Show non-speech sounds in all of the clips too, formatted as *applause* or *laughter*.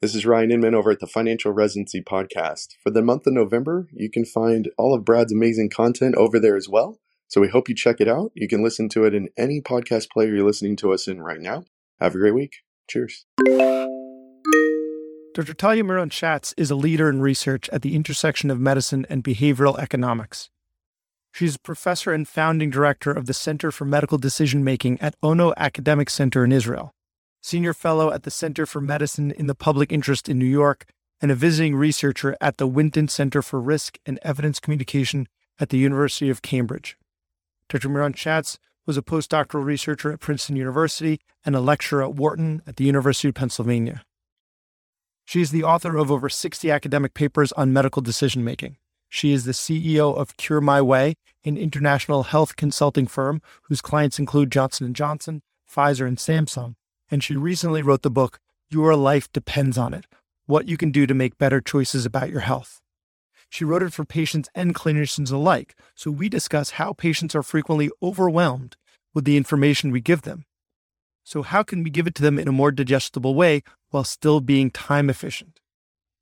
This is Ryan Inman over at the Financial Residency Podcast. For the month of November, you can find all of Brad's amazing content over there as well. So we hope you check it out. You can listen to it in any podcast player you're listening to us in right now. Have a great week. Cheers. Dr. Talya Miron Shatz is a leader in research at the intersection of medicine and behavioral economics. She's a professor and founding director of the Center for Medical Decision Making at Ono Academic Center in Israel, senior fellow at the Center for Medicine in the Public Interest in New York, and a visiting researcher at the Winton Center for Risk and Evidence Communication at the University of Cambridge. Dr. Miron Shatz was a postdoctoral researcher at Princeton University and a lecturer at Wharton at the University of Pennsylvania. She is the author of over 60 academic papers on medical decision making. She is the CEO of CureMyWay, an international health consulting firm whose clients include Johnson & Johnson, Pfizer, and Samsung. And she recently wrote the book Your Life Depends on It: What You Can Do to Make Better Choices About Your Health. She wrote it for patients and clinicians alike, so we discuss how patients are frequently overwhelmed with the information we give them. So, how can we give it to them in a more digestible way while still being time efficient?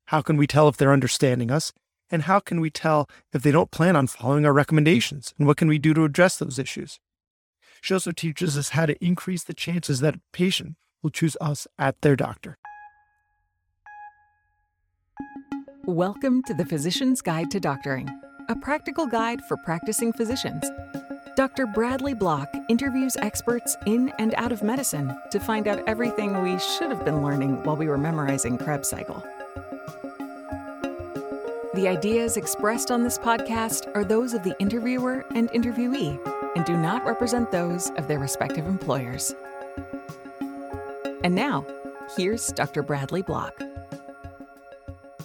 How can we tell if they're understanding us? And how can we tell if they don't plan on following our recommendations? And what can we do to address those issues? She also teaches us how to increase the chances that a patient will choose us at their doctor. Welcome to the Physician's Guide to Doctoring, a practical guide for practicing physicians. Dr. Bradley Block interviews experts in and out of medicine to find out everything we should have been learning while we were memorizing Krebs cycle. The ideas expressed on this podcast are those of the interviewer and interviewee and do not represent those of their respective employers. And now, here's Dr. Bradley Block.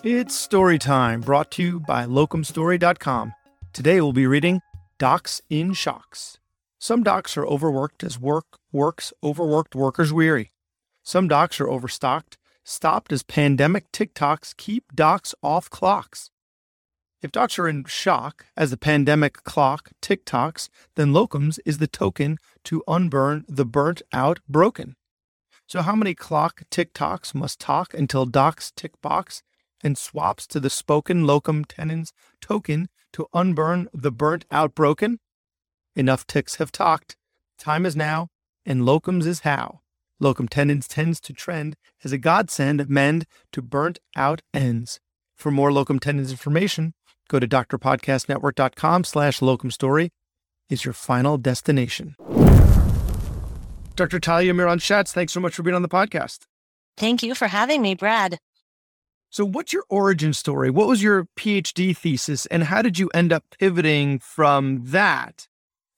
It's story time, brought to you by locumstory.com. Today we'll be reading Docs in Shocks. Some docs are overworked as work works overworked workers weary. Some docs are overstocked, stopped as pandemic TikToks keep docs off clocks. If docs are in shock as the pandemic clock TikToks, then locums is the token to unburn the burnt out broken. So, how many clock tick tocks must talk until docs tick box and swaps to the spoken locum tenens token to unburn the burnt out broken? Enough ticks have talked. Time is now, and locums is how. Locum tenens tends to trend as a godsend mend to burnt out ends. For more locum tenens information, go to drpodcastnetwork.com slash locum story is your final destination. Dr. Talya Miron Shatz, thanks so much for being on the podcast. Thank you for having me, Brad. So, what's your origin story? What was your PhD thesis, and how did you end up pivoting from that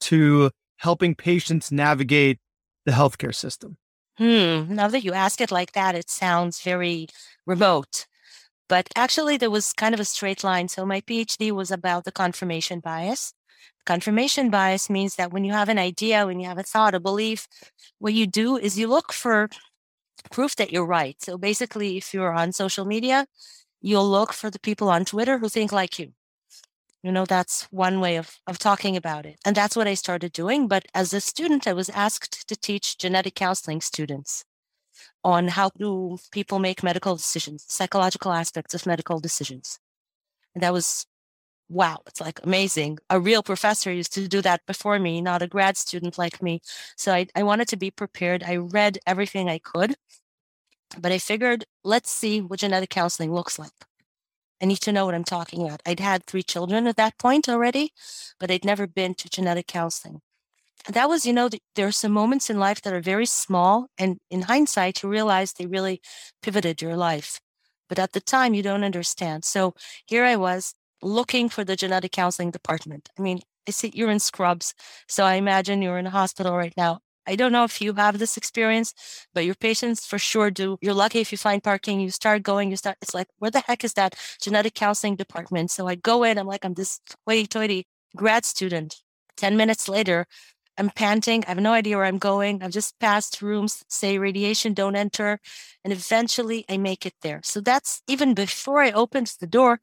to helping patients navigate the healthcare system? Hmm. Now that you ask it like that, it sounds very remote. But actually, there was kind of a straight line. So, my PhD was about the confirmation bias. Confirmation bias means that when you have an idea, when you have a thought, a belief, what you do is you look for proof that you're right. So basically, if you're on social media, you'll look for the people on Twitter who think like you. You know, that's one way of, of talking about it. And that's what I started doing. But as a student, I was asked to teach genetic counseling students on how do people make medical decisions, psychological aspects of medical decisions. And that was wow, it's like amazing. A real professor used to do that before me, not a grad student like me. So I, I wanted to be prepared. I read everything I could, but I figured, let's see what genetic counseling looks like. I need to know what I'm talking about. I'd had three children at that point already, but I'd never been to genetic counseling. That was, you know, there are some moments in life that are very small. And in hindsight, you realize they really pivoted your life. But at the time, you don't understand. So here I was looking for the genetic counseling department. I mean, I see you're in scrubs, so I imagine you're in a hospital right now. I don't know if you have this experience, but your patients for sure do. You're lucky if you find parking, you start going, you start, it's like, where the heck is that genetic counseling department? So I go in, I'm like, I'm this hoity toity grad student. 10 minutes later, I'm panting. I have no idea where I'm going. I've just passed rooms, say radiation, don't enter. And eventually I make it there. So that's even before I opened the door,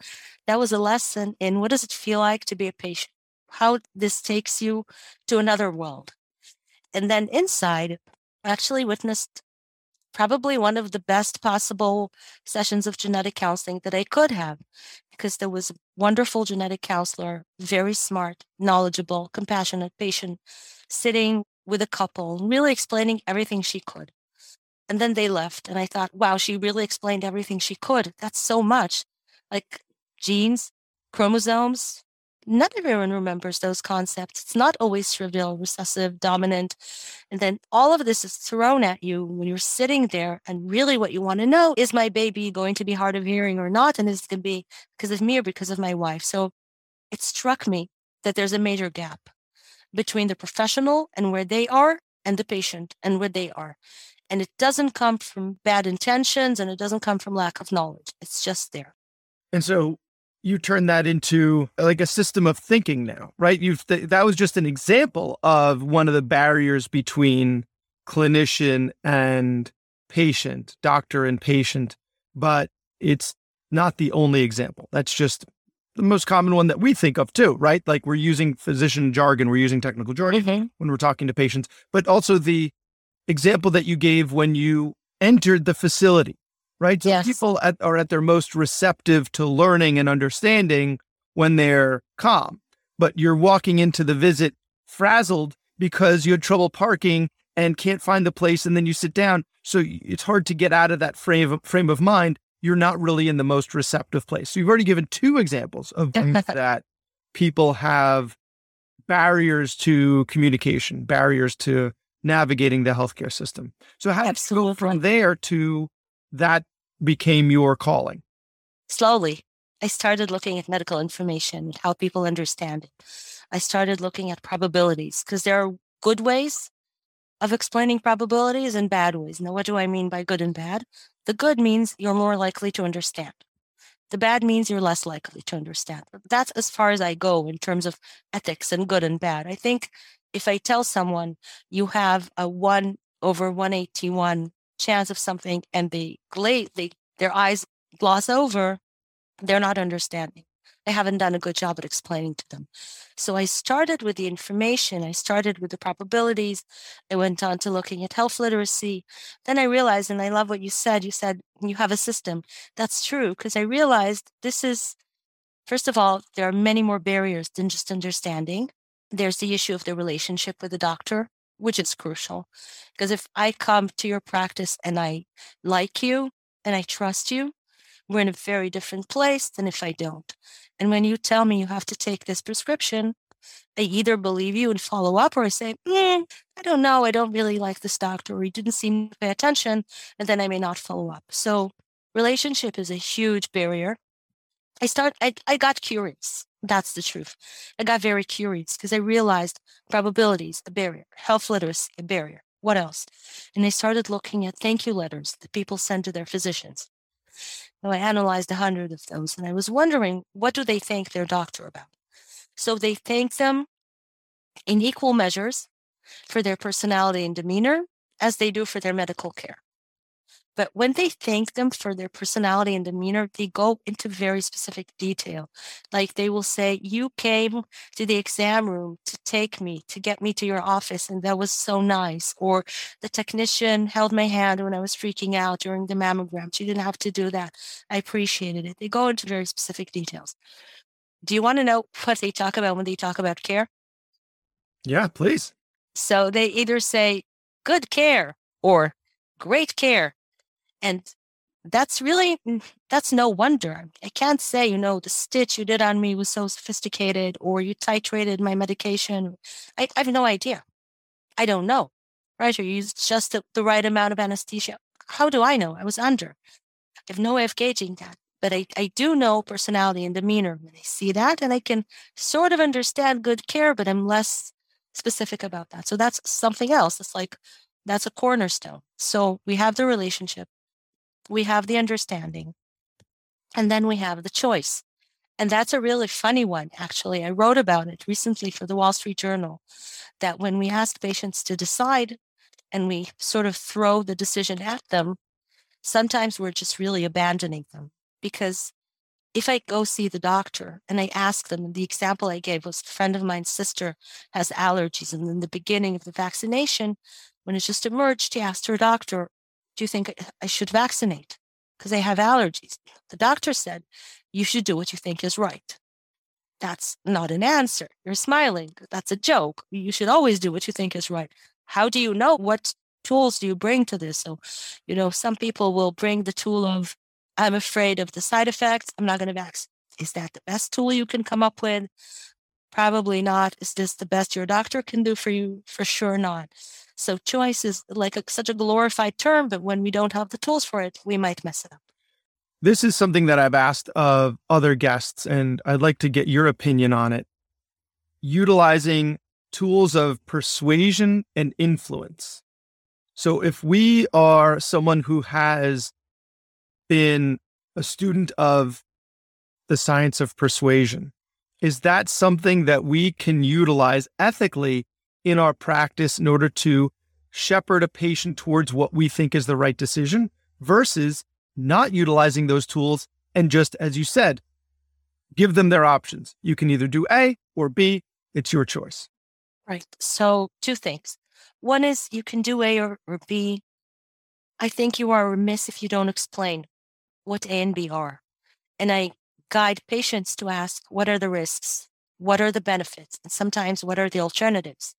that was a lesson in what does it feel like to be a patient? How this takes you to another world. And then inside, I actually witnessed probably one of the best possible sessions of genetic counseling that I could have because there was a wonderful genetic counselor, very smart, knowledgeable, compassionate patient, sitting with a couple, really explaining everything she could. And then they left. And I thought, wow, she really explained everything she could. That's so much. Like genes, chromosomes, not everyone remembers those concepts. It's not always trivial, recessive, dominant. And then all of this is thrown at you when you're sitting there. And really, what you want to know is my baby going to be hard of hearing or not? And is it going to be because of me or because of my wife? So it struck me that there's a major gap between the professional and where they are and the patient and where they are. And it doesn't come from bad intentions and it doesn't come from lack of knowledge. It's just there. And so you turn that into like a system of thinking now, right? You've th- that was just an example of one of the barriers between clinician and patient, doctor and patient, but it's not the only example. That's just the most common one that we think of too, right? Like we're using physician jargon, we're using technical jargon mm-hmm. when we're talking to patients, but also the example that you gave when you entered the facility right? So yes. people at, are at their most receptive to learning and understanding when they're calm. But you're walking into the visit frazzled because you had trouble parking and can't find the place, and then you sit down. So it's hard to get out of that frame of, frame of mind. You're not really in the most receptive place. So you've already given two examples of *laughs* that people have barriers to communication, barriers to navigating the healthcare system. So how do you go from there to that became your calling? Slowly. I started looking at medical information, and how people understand it. I started looking at probabilities because there are good ways of explaining probabilities and bad ways. Now, what do I mean by good and bad? The good means you're more likely to understand. The bad means you're less likely to understand. That's as far as I go in terms of ethics and good and bad. I think if I tell someone you have a 1 over 181 chance of something and they they their eyes gloss over, they're not understanding. I haven't done a good job at explaining to them. So I started with the information. I started with the probabilities. I went on to looking at health literacy. Then I realized, and I love what you said, you said you have a system. That's true, because I realized this is, first of all, there are many more barriers than just understanding. There's the issue of the relationship with the doctor which is crucial. Because if I come to your practice and I like you and I trust you, we're in a very different place than if I don't. And when you tell me you have to take this prescription, I either believe you and follow up, or I say, mm, I don't know, I don't really like this doctor, or he didn't seem to pay attention, and then I may not follow up. So, relationship is a huge barrier. I start, I, I got curious. That's the truth. I got very curious because I realized probabilities, a barrier, health literacy, a barrier. What else? And I started looking at thank you letters that people send to their physicians. So I analyzed a hundred of those and I was wondering what do they thank their doctor about? So they thank them in equal measures for their personality and demeanor as they do for their medical care. But when they thank them for their personality and demeanor, they go into very specific detail. Like they will say, You came to the exam room to take me, to get me to your office, and that was so nice. Or the technician held my hand when I was freaking out during the mammogram. She didn't have to do that. I appreciated it. They go into very specific details. Do you want to know what they talk about when they talk about care? Yeah, please. So they either say good care or great care and that's really mm, that's no wonder. I can't say you know the stitch you did on me was so sophisticated or you titrated my medication. I, I have no idea. I don't know right? Or you used just the, the right amount of anesthesia. How do i know? I was under. I have no way of gauging that but I, I do know personality and demeanor when I see that, and I can sort of understand good care, but I'm less specific about that. So that's something else. It's like that's a cornerstone. So we have the relationship, we have the understanding, and then we have the choice. And that's a really funny one, actually. I wrote about it recently for the Wall Street Journal that when we ask patients to decide and we sort of throw the decision at them, sometimes we're just really abandoning them. Because if I go see the doctor and I ask them, the example I gave was a friend of mine's sister has allergies. And in the beginning of the vaccination, when it just emerged, she asked her doctor, do you think I should vaccinate? Because I have allergies. The doctor said, you should do what you think is right. That's not an answer. You're smiling. That's a joke. You should always do what you think is right. How do you know what tools do you bring to this? So, you know, some people will bring the tool of, I'm afraid of the side effects. I'm not going to vaccinate. Is that the best tool you can come up with? Probably not. Is this the best your doctor can do for you? For sure not. So choice is like a, such a glorified term, but when we don't have the tools for it, we might mess it up. This is something that I've asked of other guests, and I'd like to get your opinion on it. Utilizing tools of persuasion and influence. So, if we are someone who has been a student of the science of persuasion, is that something that we can utilize ethically in our practice in order to shepherd a patient towards what we think is the right decision versus not utilizing those tools and just, as you said, give them their options. You can either do A or B. It's your choice. Right. So, two things. One is you can do A or, or B. I think you are remiss if you don't explain what A and B are. And I guide patients to ask what are the risks? What are the benefits? And sometimes what are the alternatives?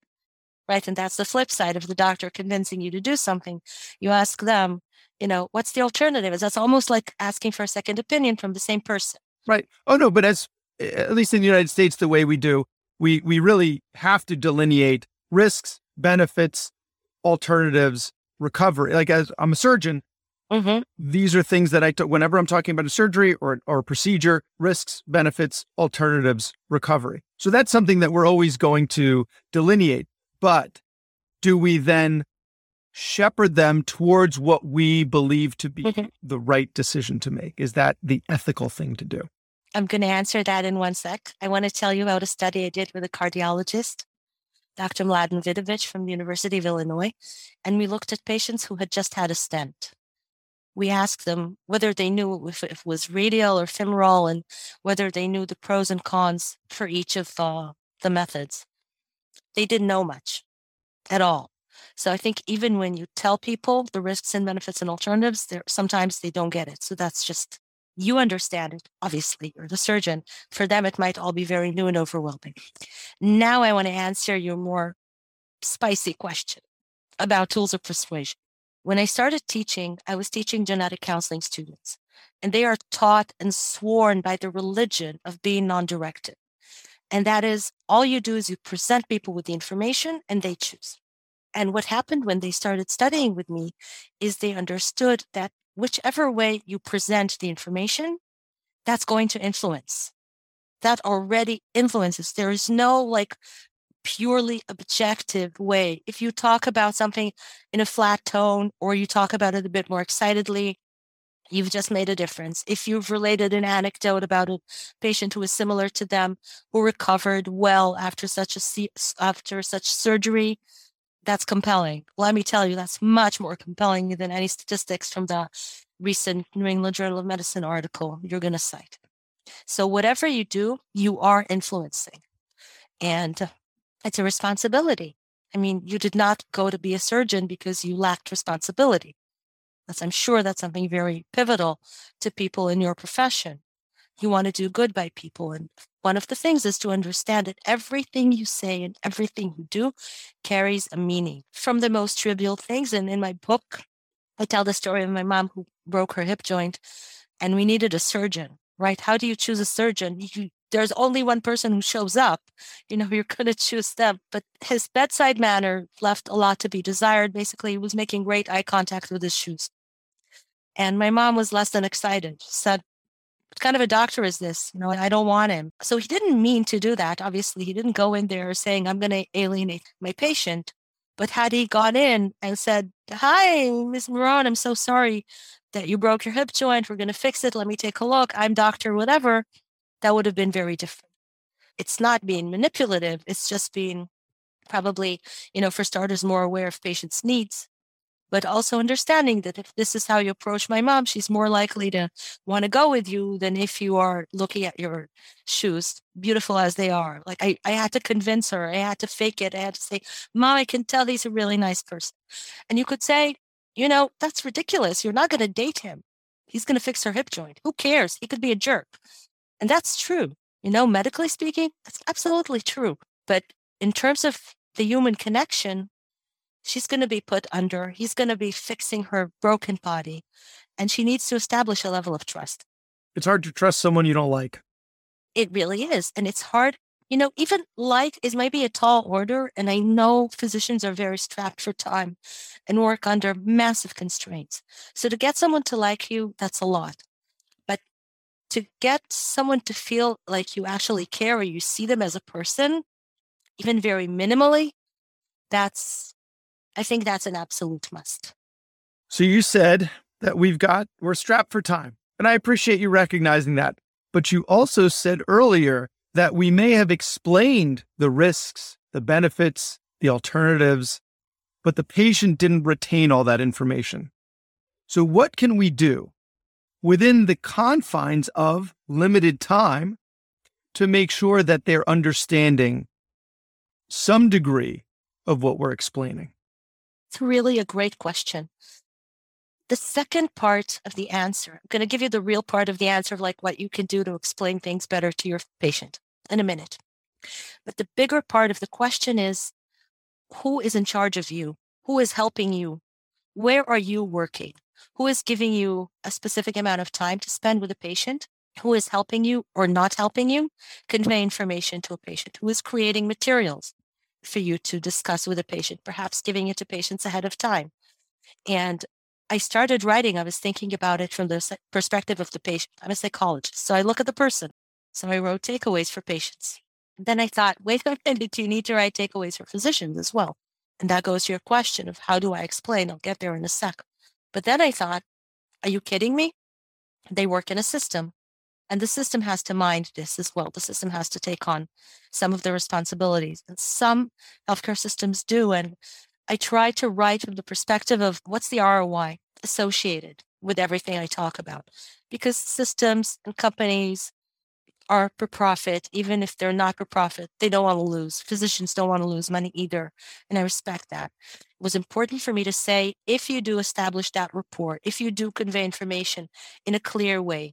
Right. And that's the flip side of the doctor convincing you to do something. You ask them, you know, what's the alternative? That's almost like asking for a second opinion from the same person. Right. Oh no, but as at least in the United States, the way we do, we we really have to delineate risks, benefits, alternatives, recovery. Like as I'm a surgeon, mm-hmm. these are things that I took whenever I'm talking about a surgery or or a procedure, risks, benefits, alternatives, recovery. So that's something that we're always going to delineate. But do we then shepherd them towards what we believe to be mm-hmm. the right decision to make? Is that the ethical thing to do? I'm going to answer that in one sec. I want to tell you about a study I did with a cardiologist, Dr. Mladen Vidovich from the University of Illinois, and we looked at patients who had just had a stent. We asked them whether they knew if it was radial or femoral and whether they knew the pros and cons for each of the, the methods. They didn't know much at all. So I think even when you tell people the risks and benefits and alternatives, there sometimes they don't get it. So that's just you understand it. Obviously, you're the surgeon. For them, it might all be very new and overwhelming. Now I want to answer your more spicy question about tools of persuasion. When I started teaching, I was teaching genetic counseling students, and they are taught and sworn by the religion of being non directed. And that is all you do is you present people with the information and they choose. And what happened when they started studying with me is they understood that whichever way you present the information, that's going to influence. That already influences. There is no like purely objective way. If you talk about something in a flat tone or you talk about it a bit more excitedly, you've just made a difference. If you've related an anecdote about a patient who is similar to them who recovered well after such a after such surgery, that's compelling. Let me tell you, that's much more compelling than any statistics from the recent New England Journal of Medicine article you're going to cite. So, whatever you do, you are influencing. And it's a responsibility. I mean, you did not go to be a surgeon because you lacked responsibility. That's, I'm sure that's something very pivotal to people in your profession. You want to do good by people. And one of the things is to understand that everything you say and everything you do carries a meaning from the most trivial things. And in my book, I tell the story of my mom who broke her hip joint and we needed a surgeon, right? How do you choose a surgeon? You, there's only one person who shows up. You know, *laughs* you're going to choose them. But his bedside manner left a lot to be desired. Basically, he was making great eye contact with his shoes. And my mom was less than excited. Said, what kind of a doctor is this? You know, I don't want him. So he didn't mean to do that. Obviously, he didn't go in there saying, I'm going to alienate my patient. But had he gone in and said, Hi, Ms. Moran, I'm so sorry that you broke your hip joint. We're going to fix it. Let me take a look. I'm doctor, whatever. That would have been very different. It's not being manipulative. It's just being probably, you know, for starters, more aware of patients' needs but also understanding that if this is how you approach my mom, she's more likely to want to go with you than if you are looking at your shoes, beautiful as they are. Like I, I had to convince her, I had to fake it. I had to say, Mom, I can tell he's a really nice person. And you could say, you know, that's ridiculous. You're not going to date him. He's going to fix her hip joint. Who cares? He could be a jerk. And that's true. You know, medically speaking, that's absolutely true. But in terms of the human connection, she's going to be put under, he's going to be fixing her broken body. And she needs to establish a level of trust. It's hard to trust someone you don't like. It really is. And it's hard you know, even like is maybe a tall order. And I know physicians are very strapped for time and work under massive constraints. So to get someone to like you, that's a lot. But to get someone to feel like you actually care or you see them as a person, even very minimally, that's, I think that's an absolute must. So you said that we've got, we're strapped for time. And I appreciate you recognizing that. But you also said earlier that we may have explained the risks, the benefits, the alternatives, but the patient didn't retain all that information. So, what can we do within the confines of limited time to make sure that they're understanding some degree of what we're explaining? It's really a great question. The second part of the answer, I'm going to give you the real part of the answer of like what you can do to explain things better to your patient in a minute. But the bigger part of the question is who is in charge of you? Who is helping you? Where are you working? Who is giving you a specific amount of time to spend with a patient? Who is helping you or not helping you convey information to a patient? Who is creating materials for you to discuss with a patient, perhaps giving it to patients ahead of time? And I started writing, I was thinking about it from the perspective of the patient. I'm a psychologist. So I look at the person so I wrote takeaways for patients. And then I thought, wait a *laughs* minute, do you need to write takeaways for physicians as well. And that goes to your question of how do I explain? I'll get there in a sec. But then I thought, are you kidding me? They work in a system. And the system has to mind this as well. The system has to take on some of the responsibilities. And some healthcare systems do. And I try to write from the perspective of what's the ROI associated with everything I talk about. Because systems and companies are for profit, even if they're not for profit, they don't want to lose. Physicians don't want to lose money either. And I respect that. It was important for me to say if you do establish that report, if you do convey information in a clear way,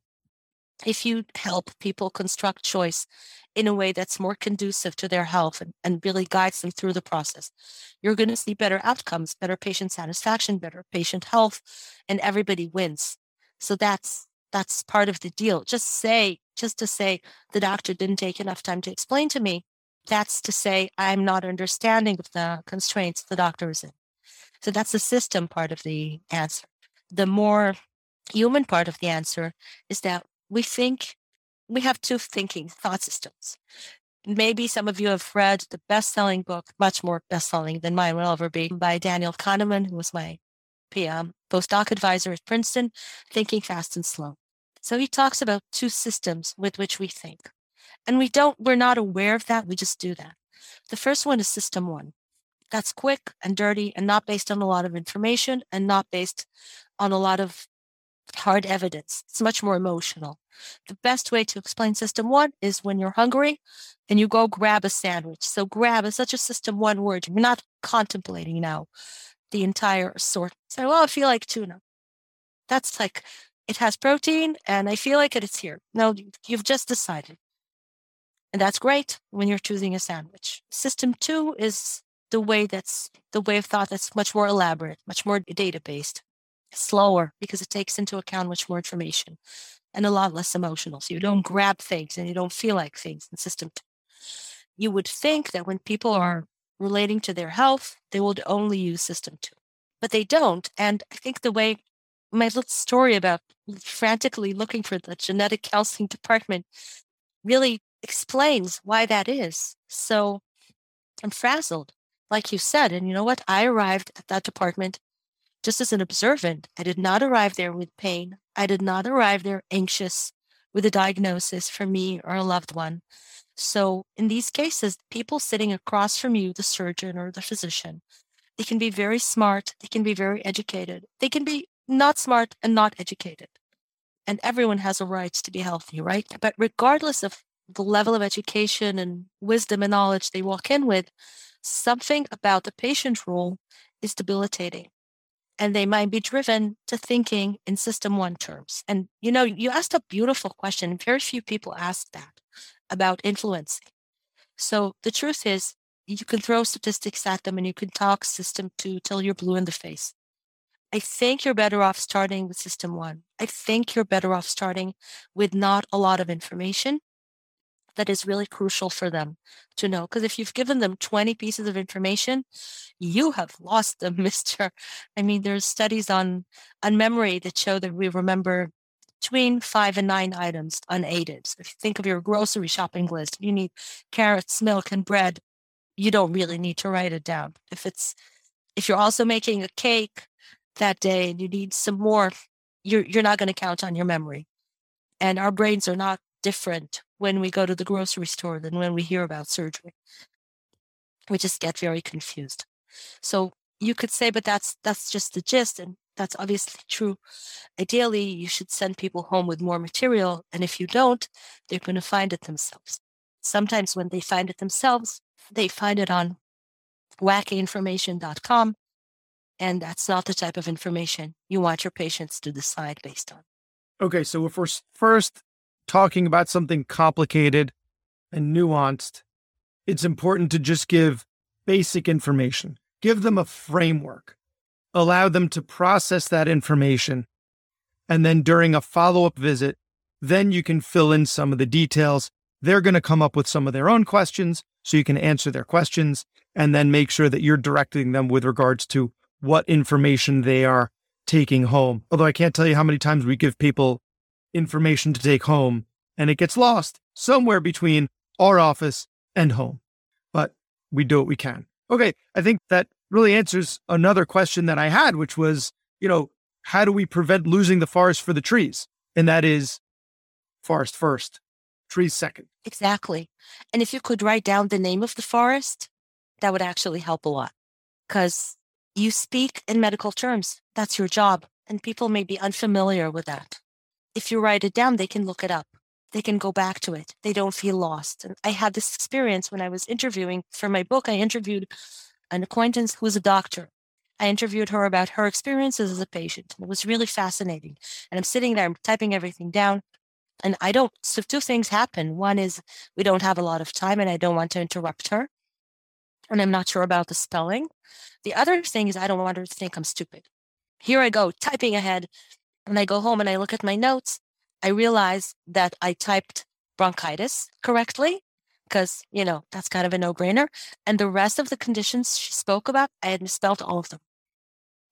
if you help people construct choice in a way that's more conducive to their health and, and really guides them through the process, you're going to see better outcomes, better patient satisfaction, better patient health, and everybody wins. So that's that's part of the deal. Just say, just to say the doctor didn't take enough time to explain to me, that's to say I'm not understanding of the constraints the doctor is in. So that's the system part of the answer. The more human part of the answer is that we think we have two thinking thought systems. Maybe some of you have read the best selling book, much more best selling than mine will ever be, by Daniel Kahneman, who was my PM, postdoc advisor at Princeton, Thinking Fast and Slow. So he talks about two systems with which we think. And we don't, we're not aware of that. We just do that. The first one is system one. That's quick and dirty and not based on a lot of information and not based on a lot of hard evidence. It's much more emotional. The best way to explain system one is when you're hungry and you go grab a sandwich. So grab is such a system one word. You're not contemplating now the entire assortment. So, well, I feel like tuna. That's like it has protein and I feel like it, it is here. No, you've just decided. And that's great when you're choosing a sandwich. System two is the way that's the way of thought that's much more elaborate, much more data based, slower because it takes into account much more information and a lot less emotional. So you don't grab things and you don't feel like things in system two. You would think that when people are relating to their health, they would only use system two, but they don't. And I think the way my little story about frantically looking for the genetic counseling *laughs* department really explains why that is. So I'm frazzled, like you said. And you know what? I arrived at that department just as an observant. I did not arrive there with pain. I did not arrive there anxious with a diagnosis for me or a loved one. So in these cases, people sitting across from you, the surgeon or the physician, they can be very smart. They can be very educated. They can be not smart and not educated. And everyone has a right to be healthy, right? But regardless of the level of education and wisdom and knowledge they walk in with, something about the patient role is debilitating. And they might be driven to thinking in system one terms. And you know, you asked a beautiful question. Very few people ask that about influencing. So the truth is, you can throw statistics at them and you can talk system two till you're blue in the face. I think you're better off starting with system one. I think you're better off starting with not a lot of information that is really crucial for them to know. Because if you've given them 20 pieces of information, you have lost them, *laughs* Mr. I mean, there's studies on, on memory that show that we remember between five and nine items unaided. So if you think of your grocery shopping list, you need carrots, milk, and bread. You don't really need to write it down. If it's if you're also making a cake that day and you need some more, you're you're not going to count on your memory. And our brains are not different when we go to the grocery store than when we hear about surgery. We just get very confused. So you could say, but that's that's just the gist, and that's obviously true. Ideally, you should send people home with more material, and if you don't, they're going to find it themselves. Sometimes when they find it themselves, they find it on wackyinformation.com, and that's not the type of information you want your patients to decide based on. Okay, so if we're first talking about something complicated and nuanced, it's important to just give basic information, give them a framework, allow them to process that information. And then during a follow up visit, then you can fill in some of the details. They're going to come up with some of their own questions so you can answer their questions and then make sure that you're directing them with regards to what information they are taking home. Although I can't tell you how many times we give people information to take home and it gets lost somewhere between our office and home. But we do what we can. Okay. I think that really answers another question that I had, which was, you know, how do we prevent losing the forest for the trees? And that is forest first, trees second. Exactly. And if you could write down the name of the forest, that would actually help a lot because you speak in medical terms. That's your job. And people may be unfamiliar with that if you write it down, they can look it up. They can go back to it. They don't feel lost. And I had this experience when I was interviewing for my book. I interviewed an acquaintance who's a doctor. I interviewed her about her experiences as a patient. It was really fascinating. And I'm sitting there, I'm typing everything down. And I don't, so two things happen. One is we don't have a lot of time and I don't want to interrupt her. And I'm not sure about the spelling. The other thing is I don't want her to think I'm stupid. Here I go, typing ahead, when I go home and I look at my notes, I realize that I typed bronchitis correctly because, you know, that's kind of a no brainer. And the rest of the conditions she spoke about, I had misspelled all of them,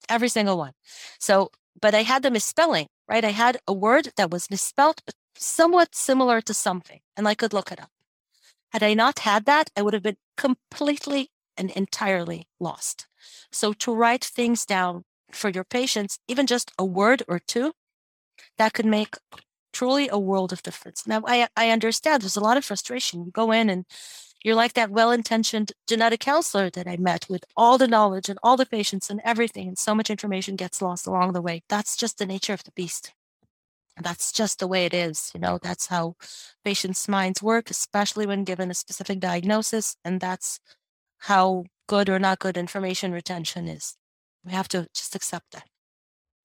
every single one. So, but I had the misspelling, right? I had a word that was misspelled, somewhat similar to something, and I could look it up. Had I not had that, I would have been completely and entirely lost. So to write things down for your patients, even just a word or two, that could make truly a world of difference. Now, I, I understand there's a lot of frustration. You go in and you're like that well intentioned genetic counselor that I met with all the knowledge and all the patients and everything, and so much information gets lost along the way. That's just the nature of the beast. That's just the way it is. You know, that's how patients' minds work, especially when given a specific diagnosis. And that's how good or not good information retention is. We have to just accept that.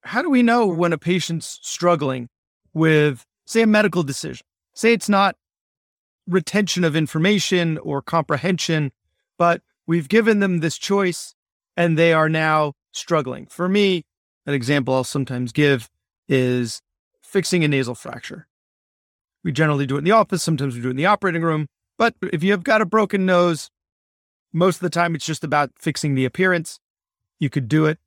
How do we know when a patient's struggling with, say, a medical decision? Say it's not retention of information or comprehension, but we've given them this choice and they are now struggling. For me, an example I'll sometimes give is fixing a nasal fracture. We generally do it in the office, sometimes we do it in the operating room. But if you have got a broken nose, most of the time it's just about fixing the appearance. You could do it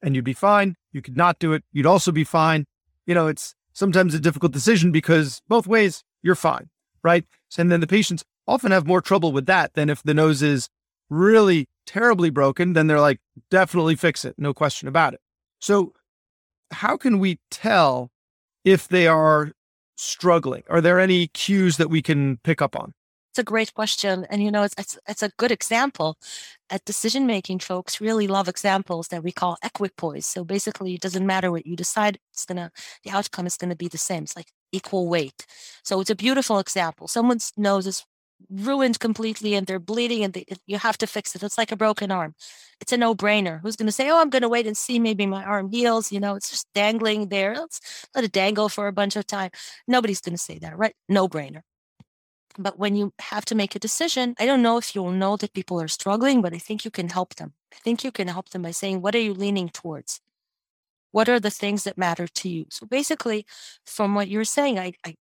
and you'd be fine. You could not do it. You'd also be fine. You know, it's sometimes a difficult decision because both ways you're fine, right? And then the patients often have more trouble with that than if the nose is really terribly broken, then they're like, definitely fix it. No question about it. So, how can we tell if they are struggling? Are there any cues that we can pick up on? It's a great question. And, you know, it's, it's, it's a good example. At decision making, folks really love examples that we call equipoise. So basically, it doesn't matter what you decide, it's to, the outcome is to be the same. It's like equal weight. So it's a beautiful example. Someone's nose is ruined completely and they're bleeding and they, you have to fix it. It's like a broken arm. It's a no brainer. Who's to say, oh, I'm to wait and see maybe my arm heals? You know, it's just dangling there. Let's let it dangle for a bunch of time. Nobody's to say that, right? No brainer. But when you have to make a decision, I don't know if you'll know that people are struggling, but I think you can help them. I think you can help them by saying, what are you leaning towards? What are the things that matter to you? So basically, from what you're saying, I, I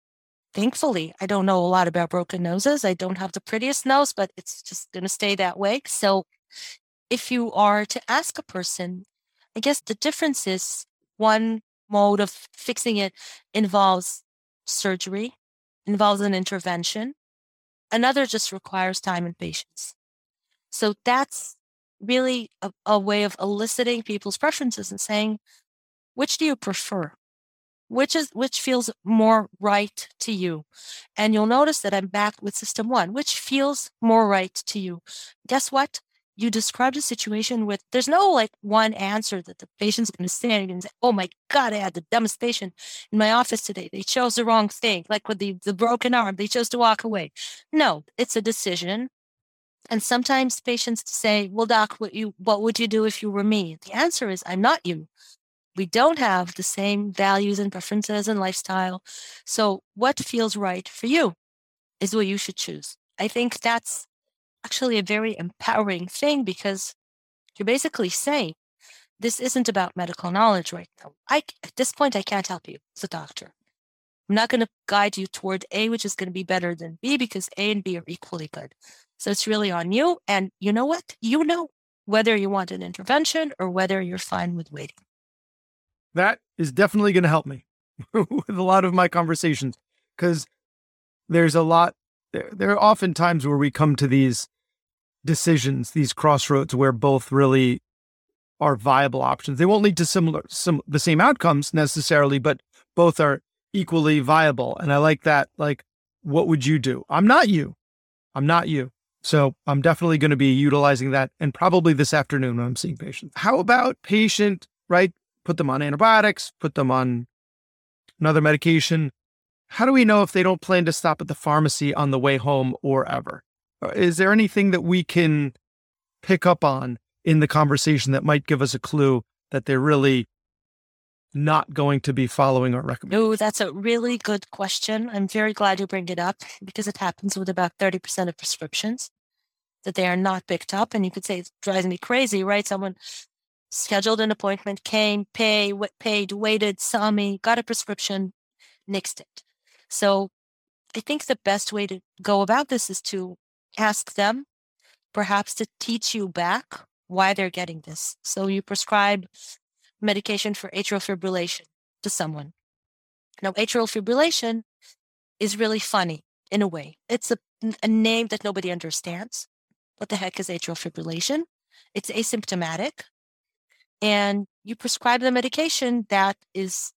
thankfully, I don't know a lot about broken noses. I don't have the prettiest nose, but it's just going to stay that way. So if you are to ask a person, I guess the difference is one mode of fixing it involves surgery, involves an intervention. Another just requires time and patience. So that's really a, a way of eliciting people's preferences and saying, which do you prefer? which is which feels more right to you and you'll notice that i'm back with system one which feels more right to you guess what you described a situation with there's no like one answer that the patient's going to stand and say oh my god i had the dumbest patient in my office today they chose the wrong thing like with the, the broken arm they chose to walk away no it's a decision and sometimes patients say well doc what you what would you do if you were me the answer is i'm not you we don't have the same values and preferences and lifestyle. So, what feels right for you is what you should choose. I think that's actually a very empowering thing because you're basically saying this isn't about medical knowledge right now. I, at this point, I can't help you as a doctor. I'm not going to guide you toward A, which is going to be better than B because A and B are equally good. So it's really on you. And you know what? You know whether you want an intervention or whether you're fine with waiting that is definitely going to help me *laughs* with a lot of my conversations because there's a lot there, there are often times where we come to these decisions these crossroads where both really are viable options. They won't lead to similar some the same outcomes necessarily but both are equally viable and i like that like what would you do? I'm not you. I'm not you. So i'm definitely going to be utilizing that and probably this afternoon when i'm seeing patients. How about patient right put them on antibiotics, put them on another medication. How do we know if they don't plan to stop at the pharmacy on the way home or ever? Uh, is there anything that we can pick up on in the conversation that might give us a clue that they're really not going to be following our recommendation? No, that's a really good question. I'm very glad you bring it up because it happens with about 30% of prescriptions that they are not picked up. And you could say it drives me crazy, right? Someone scheduled an appointment, came, pay, paid, waited, saw me, got a prescription, nixed it. So I think the best way to go about this is to ask them perhaps to teach you back why they're getting this. So you prescribe medication for atrial fibrillation to someone. Now, atrial fibrillation is really funny in a way. It's a, a name that nobody understands. What the heck is atrial fibrillation? It's asymptomatic and you prescribe the medication that is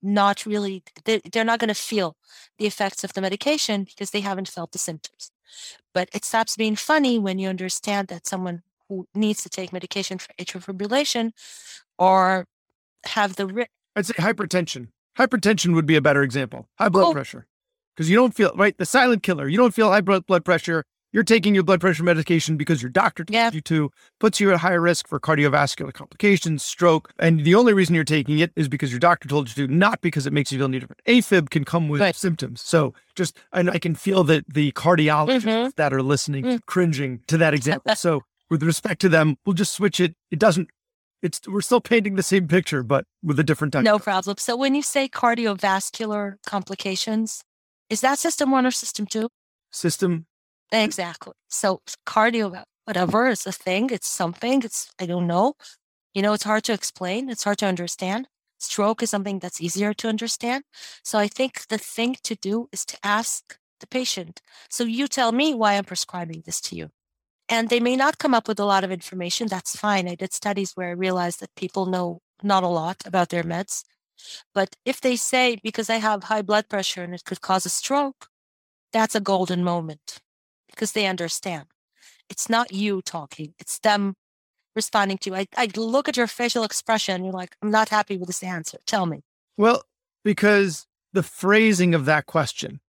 not really they, they're not going to feel the effects of the medication because they haven't felt the symptoms but it stops being funny when you understand that someone who needs to take medication for atrial fibrillation or have the ri- i'd say hypertension. Hypertension would be a better example. High blood oh. pressure. Because you don't feel right the silent killer you don't feel high blood pressure you're taking your blood pressure medication because your doctor told yep. you to, puts you at higher risk for cardiovascular complications, stroke. And the only reason you're taking it is because your doctor told you to, not because it makes you feel any different. AFib can come with right. symptoms. So just, and I can feel that the cardiologists mm-hmm. that are listening mm. cringing to that *laughs* example. so with respect to them, we'll just switch it. It doesn't, it's, we're still painting the same picture, but with a different type. No problem. So when you say cardiovascular complications, is that system one or system two? System Exactly. So cardio, whatever, it's a thing. It's something. It's I don't know. You know, it's hard to explain. It's hard to understand. Stroke is something that's easier to understand. So I think the thing to do is to ask the patient. So you tell me why I'm prescribing this to you. And they may not come up with a lot of information. That's fine. I did studies where I realized that people know not a lot about their meds. But if they say, because I have high blood pressure and it could cause a stroke, that's a golden moment because they understand. It's not you talking, it's them responding to you. I, I look at your facial expression, you're like, I'm not happy with this answer. Tell me. Well, because the phrasing of that question,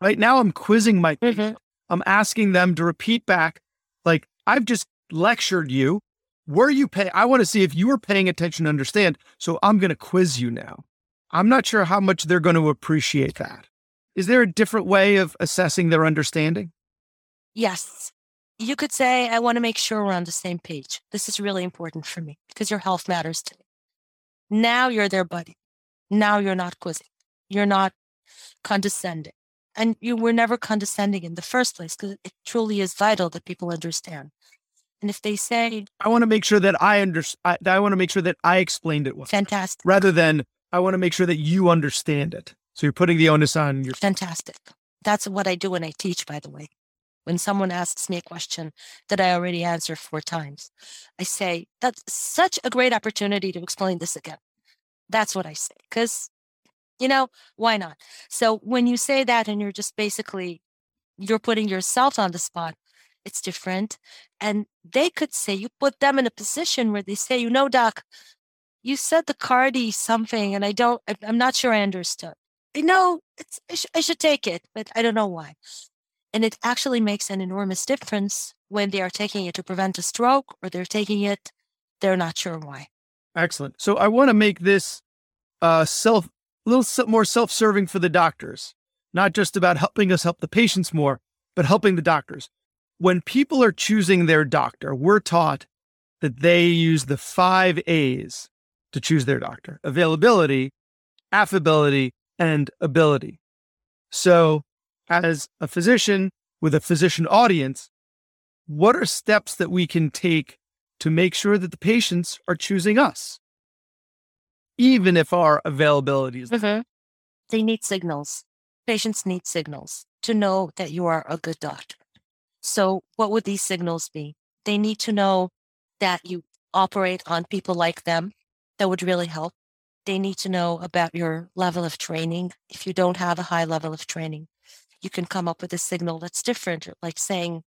right now I'm quizzing my mm-hmm. I'm asking them to repeat back, like, I've just lectured you. Were you pay? I want to see if you were paying attention to understand. So I'm going to quiz you now. I'm not sure how much they're going to appreciate that. Is there a different way of assessing their understanding? Yes. You could say, I want to make sure we're on the same page. This is really important for me because your health matters to me. Now you're their buddy. Now you're not quizzing. You're not condescending. And you were never condescending in the first place because it truly is vital that people understand. And if they say, I want to make sure that I understand, I, I want to make sure that I explained it well. Fantastic. Rather than, I want to make sure that you understand it. So you're putting the onus on your. Fantastic. That's what I do when I teach, by the way. When someone asks me a question that I already answered four times, I say, that's such a great opportunity to explain this again. That's what I say. Because, you know, why not? So when you say that and you're just basically, you're putting yourself on the spot, it's different. And they could say, you put them in a position where they say, you know, doc, you said the cardi something and I don't, I'm not sure I understood. I know it's, I, sh- I should take it, but I don't know why. And it actually makes an enormous difference when they are taking it to prevent a stroke or they're taking it, they're not sure why. Excellent. So I want to make this uh, self, a little more self serving for the doctors, not just about helping us help the patients more, but helping the doctors. When people are choosing their doctor, we're taught that they use the five A's to choose their doctor availability, affability, and ability. So, as a physician with a physician audience, what are steps that we can take to make sure that the patients are choosing us, even if our availability is? Mm-hmm. They need signals. Patients need signals to know that you are a good doctor. So, what would these signals be? They need to know that you operate on people like them. That would really help they need to know about your level of training. If you don't have a high level of training, you can come up with a signal that's different, like saying,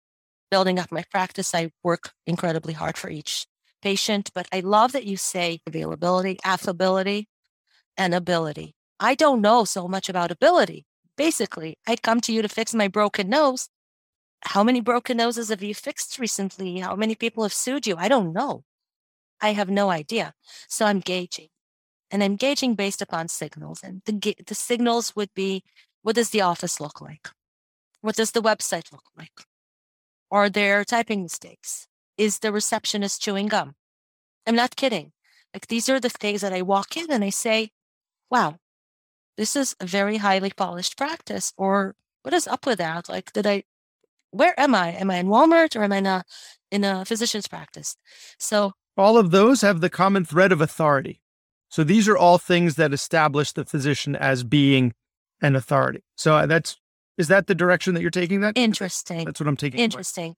building up my practice, I work incredibly hard for each patient. But I love that you say availability, affability, and ability. I don't know so much about ability. Basically, I come to you to fix my broken nose. How many broken noses have you fixed recently? How many people have sued you? I don't know. I have no idea. So I'm gauging and I'm gauging based upon signals. And the, the signals would be what does the office look like? What does the website look like? Are there typing mistakes? Is the receptionist chewing gum? I'm not kidding. Like these are the things that I walk in and I say, wow, this is a very highly polished practice. Or what is up with that? Like, did I, where am I? Am I in Walmart or am I in a, in a physician's practice? So all of those have the common thread of authority. So these are all things that establish the physician as being an authority. So uh, that's is that the direction that you're taking that? Interesting. That's what I'm taking. Interesting.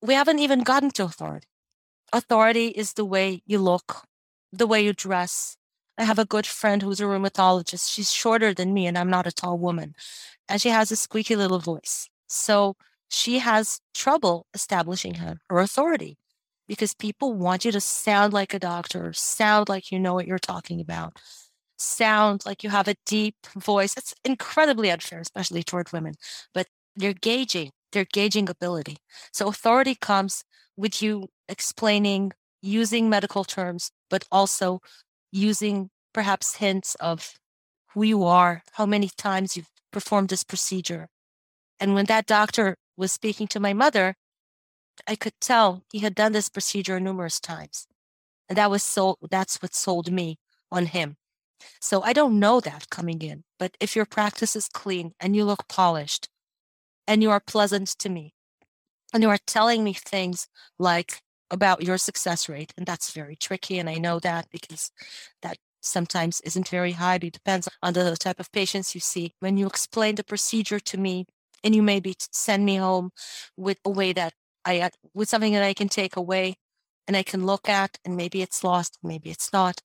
We haven't even gotten to authority. Authority is the way you look, the way you dress. I have a good friend who's a rheumatologist. She's shorter than me and I'm not a tall woman. And she has a squeaky little voice. So she has trouble establishing her, her authority because people want you to sound like a doctor, sound like you know what you're talking about, sound like you have a deep voice. It's incredibly unfair, especially toward women, but they're gauging, they're gauging ability. So authority comes with you explaining, using medical terms, but also using perhaps hints of who you are, how many times you've performed this procedure. And when that doctor was speaking to my mother, I could tell he had done this procedure numerous times. And that was so that's what sold me on him. So I don't know that coming in, but if your practice is clean and you look polished and you are pleasant to me and you are telling me things like about your success rate, and that's very tricky. And I know that because that sometimes isn't very high. It depends on the type of patients you see. When you explain the procedure to me and you maybe send me home with a way that I uh, with something that I can take away and I can look at and maybe it's lost, maybe it's not.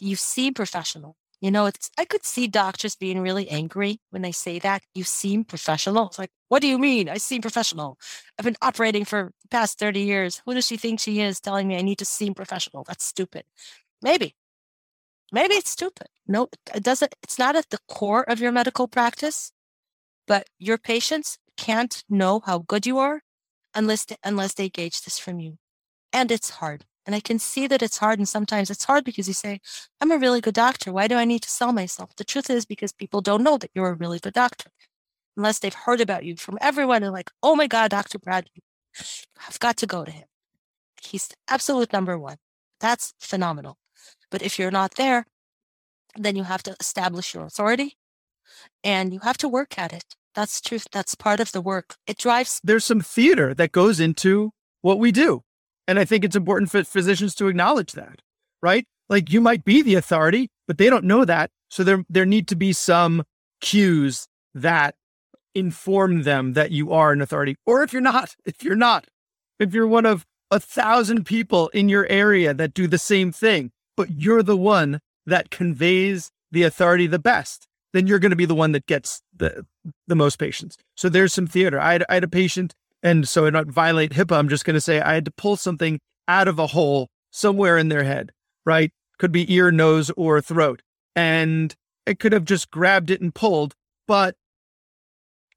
You seem professional. You know, it's I could see doctors being really angry when they say that. You seem professional. It's like, what do you mean? I seem professional. I've been operating for the past 30 years. Who does she think she is telling me I need to seem professional? That's stupid. Maybe. Maybe it's stupid. No, it doesn't, it's not at the core of your medical practice, but your patients can't know how good you are unless unless they gauge this from you. And it's hard. And I can see that it's hard. And sometimes it's hard because you say, I'm a really good doctor. Why do I need to sell myself? The truth is because people don't know that you're a really good doctor unless they've heard about you from everyone and like, oh my God, Dr. Brad, I've got to go to him. He's absolute number one. That's phenomenal. But if you're not there, then you have to establish your authority and you have to work at it. That's truth. That's part of the work. It drives. There's some theater that goes into what we do. And I think it's important for physicians to acknowledge that, right? Like you might be the authority, but they don't know that. So there, there need to be some cues that inform them that you are an authority. Or if you're not, if you're not, if you're one of a thousand people in your area that do the same thing, but you're the one that conveys the authority the best, then you're going to be the one that gets the the most patients. So there's some theater. I had, I had a patient, and so I don't violate HIPAA. I'm just going to say I had to pull something out of a hole somewhere in their head, right? Could be ear, nose, or throat, and I could have just grabbed it and pulled, but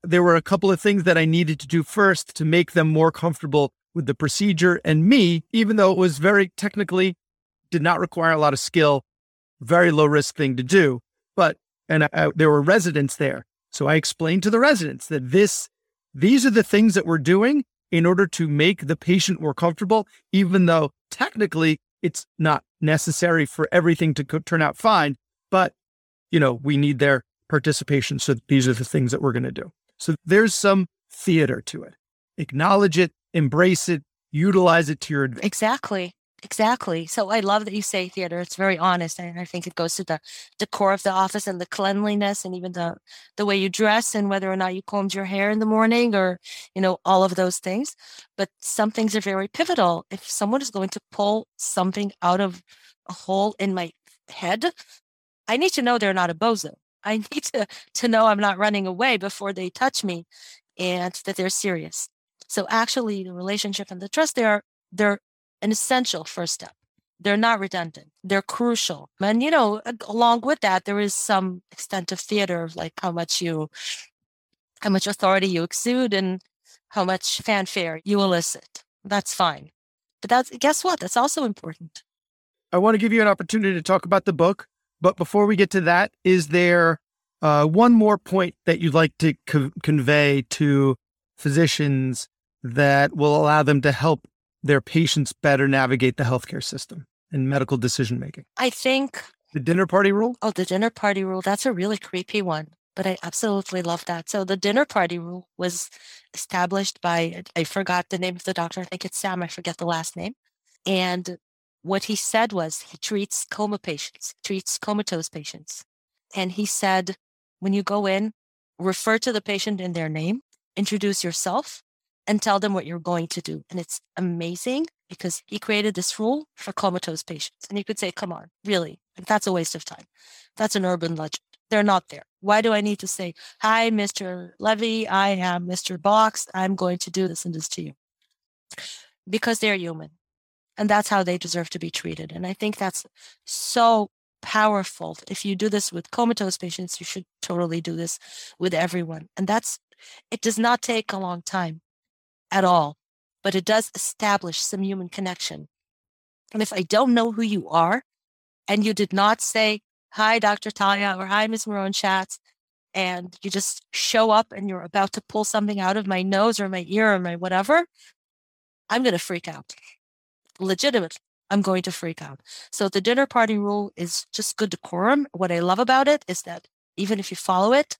there were a couple of things that I needed to do first to make them more comfortable with the procedure and me, even though it was very technically did not require a lot of skill, very low risk thing to do. But and I, there were residents there. So I explained to the residents that this, these are the things that we're doing in order to make the patient more comfortable, even though technically it's not necessary for everything to co- turn out fine. But, you know, we need their participation. So these are the things that we're going to do. So there's some theater to it. Acknowledge it, embrace it, utilize it to your advantage. Exactly. Exactly. So I love that you say theater. It's very honest. And I think it goes to the decor of the office and the cleanliness and even the the way you dress and whether or not you combed your hair in the morning or, you know, all of those things. But some things are very pivotal. If someone is going to pull something out of a hole in my head, I need to know they're not a bozo. *laughs* I need to to know I'm not running away before they touch me and that they're serious. So actually the relationship and the trust they are they're an essential first step. They're not redundant. They're crucial. And, you know, along with that, there is some extent of theater of like how much you, how much authority you exude and how much fanfare you elicit. That's fine. But that's, guess what? That's also important. I want to give you an opportunity to talk about the book. But before we get to that, is there uh, one more point that you'd like to co- convey to physicians that will allow them to help their patients better navigate the healthcare system and medical decision making? I think the dinner party rule. Oh, the dinner party rule. That's a really creepy one, but I absolutely love that. So the dinner party rule was established by, I forgot the name of the doctor. I think it's Sam. I forget the last name. And what he said was he treats coma patients, treats comatose patients. And he said, when you go in, refer to the patient in their name, introduce yourself, and tell them what you're going to do. And it's amazing because he created this rule for comatose patients. And you could say, come on, really? Like, that's a waste of time. That's an urban legend. They're not there. Why do I need to say, hi, Mr. Levy, I am Mr. Box. I'm going to do this and this to you? Because they're human. And that's how they deserve to be treated. And I think that's so powerful. If you do this with comatose patients, you should totally do this with everyone. And that's, it does not take a long time at all, but it does establish some human connection. And if I don't know who you are, and you did not say, Hi, Dr. Talya, or Hi, Ms. Miron Shatz, and you just show up and you're about to pull something out of my nose or my ear or my whatever, I'm going to freak out. Legitimate. I'm going to freak out. So the dinner party rule is just good decorum. What I love about it is that even if you follow it,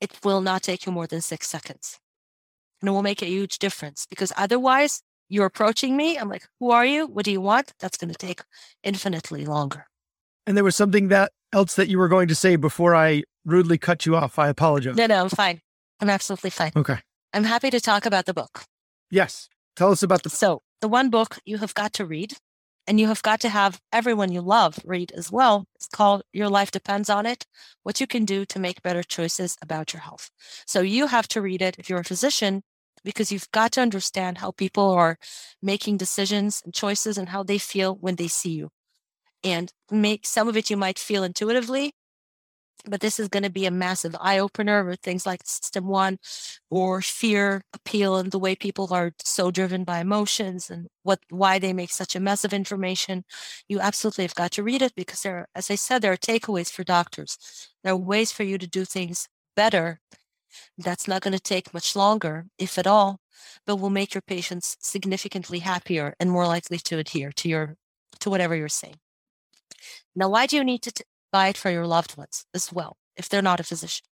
it will not take you more than six seconds and it will make a huge difference because otherwise you're approaching me. I'm like, who are you? What do you want? That's going to take infinitely longer. And there was something that else that you were going to say before I rudely cut you off. I apologize. No, no, I'm fine. I'm absolutely fine. Okay. I'm happy to talk about the book. Yes. Tell us about the. So, the one book you have got to read and you have got to have everyone you love read as well. It's called Your Life Depends on It What You Can Do to Make Better Choices About Your Health. So you have to read it if you're a physician because you've got to understand how people are making decisions and choices and how they feel when they see you. And make some of it you might feel intuitively, but this is going to be a massive eye opener with things like system one or fear appeal and the way people are so driven by emotions and what why they make such a mess of information. You absolutely have got to read it because there are, as i said there are takeaways for doctors. There are ways for you to do things better that's not going to take much longer if at all but will make your patients significantly happier and more likely to adhere to your to whatever you're saying. Now why do you need to t- buy it for your loved ones as well, if they're not a physician.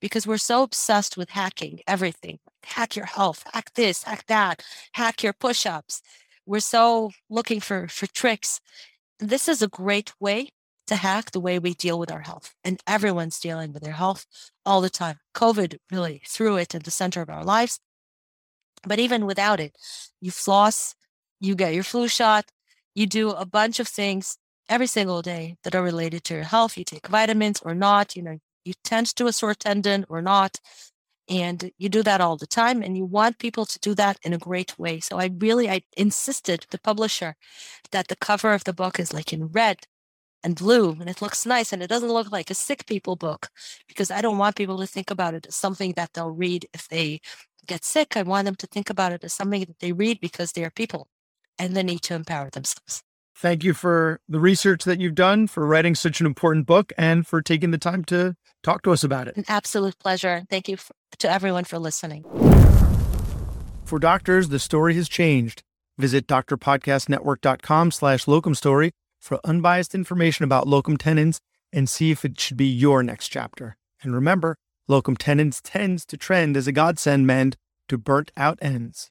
Because we're so obsessed with hacking everything hack your health, hack this, hack that, hack your push ups. We're so looking for, for tricks. This is a great way to hack the way we deal with our health. And everyone's dealing with their health all the time. COVID really threw it in the center of our lives. But even without it, you floss, you get your flu shot, you do a bunch of things every single day that are related to your health. You take vitamins or not, you know, you tend to a sore tendon or not. And you do that all the time, and you want people to do that in a great way. So I really I insisted the publisher that the cover of the book is like in red and blue, and it looks nice, and it doesn't look like a sick people book because I don't want people to think about it as something that they'll read if they get sick. I want them to think about it as something that they read because they are people and they need to empower themselves. Thank you for the research that you've done, for writing such an important book, and for taking the time to talk to us about it. An absolute pleasure. Thank you for, to everyone for listening. For doctors, the story has changed. Visit drpodcastnetwork.com slash locum story for unbiased information about locum tenens and see if it should be your next chapter. And remember, locum tenens tends to trend as a godsend mend to burnt out ends.